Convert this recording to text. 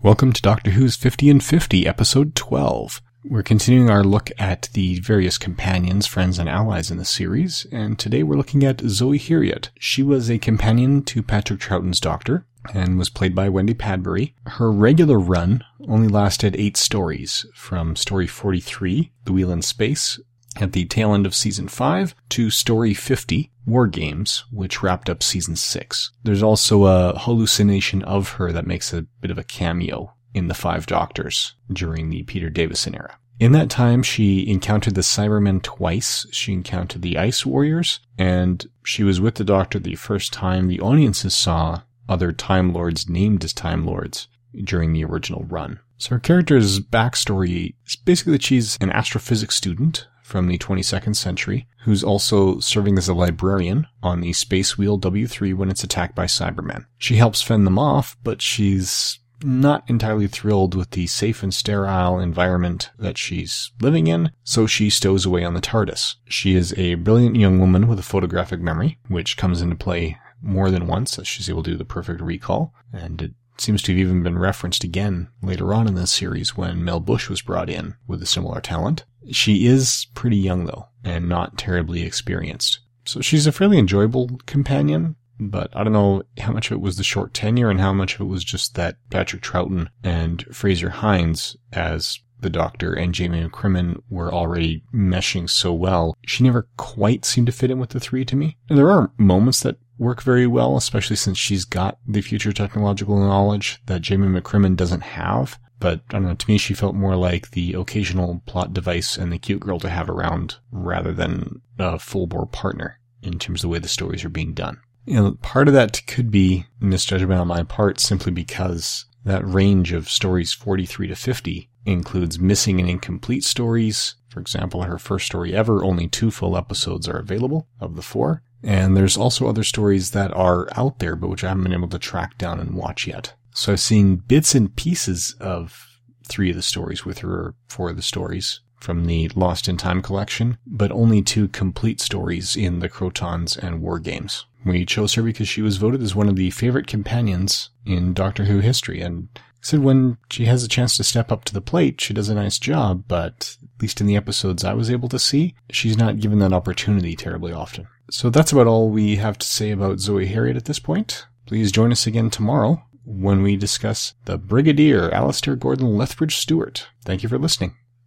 Welcome to Doctor Who's 50 and 50, episode 12. We're continuing our look at the various companions, friends, and allies in the series, and today we're looking at Zoe Heriot. She was a companion to Patrick Troughton's Doctor, and was played by Wendy Padbury. Her regular run only lasted eight stories, from story 43, The Wheel in Space, at the tail end of season 5 to story 50, War Games, which wrapped up season 6. There's also a hallucination of her that makes a bit of a cameo in the Five Doctors during the Peter Davison era. In that time, she encountered the Cybermen twice. She encountered the Ice Warriors, and she was with the Doctor the first time the audiences saw other Time Lords named as Time Lords during the original run. So her character's backstory is basically that she's an astrophysics student from the 22nd century, who's also serving as a librarian on the Space Wheel W3 when it's attacked by Cybermen. She helps fend them off, but she's not entirely thrilled with the safe and sterile environment that she's living in, so she stows away on the TARDIS. She is a brilliant young woman with a photographic memory, which comes into play more than once as she's able to do the perfect recall, and it seems to have even been referenced again later on in the series when Mel Bush was brought in with a similar talent. She is pretty young though, and not terribly experienced. So she's a fairly enjoyable companion, but I don't know how much of it was the short tenure and how much of it was just that Patrick Troughton and Frazer Hines as the Doctor and Jamie McCrimmon were already meshing so well. She never quite seemed to fit in with the three to me. And there are moments that work very well, especially since she's got the future technological knowledge that Jamie McCrimmon doesn't have. But I don't know, to me, she felt more like the occasional plot device and the cute girl to have around rather than a full bore partner in terms of the way the stories are being done. You know, part of that could be misjudgment on my part simply because that range of stories 43 to 50 includes missing and incomplete stories. For example, her first story ever, only two full episodes are available of the four. And there's also other stories that are out there, but which I haven't been able to track down and watch yet. So I've seen bits and pieces of three of the stories with her, four of the stories from the Lost in Time collection, but only two complete stories in the Krotons and War Games. We chose her because she was voted as one of the favorite companions in Doctor Who history, and said when she has a chance to step up to the plate, she does a nice job, but at least in the episodes I was able to see, she's not given that opportunity terribly often. So that's about all we have to say about Zoe Heriot at this point. Please join us again tomorrow when we discuss the Brigadier Alastair Gordon Lethbridge Stewart. Thank you for listening.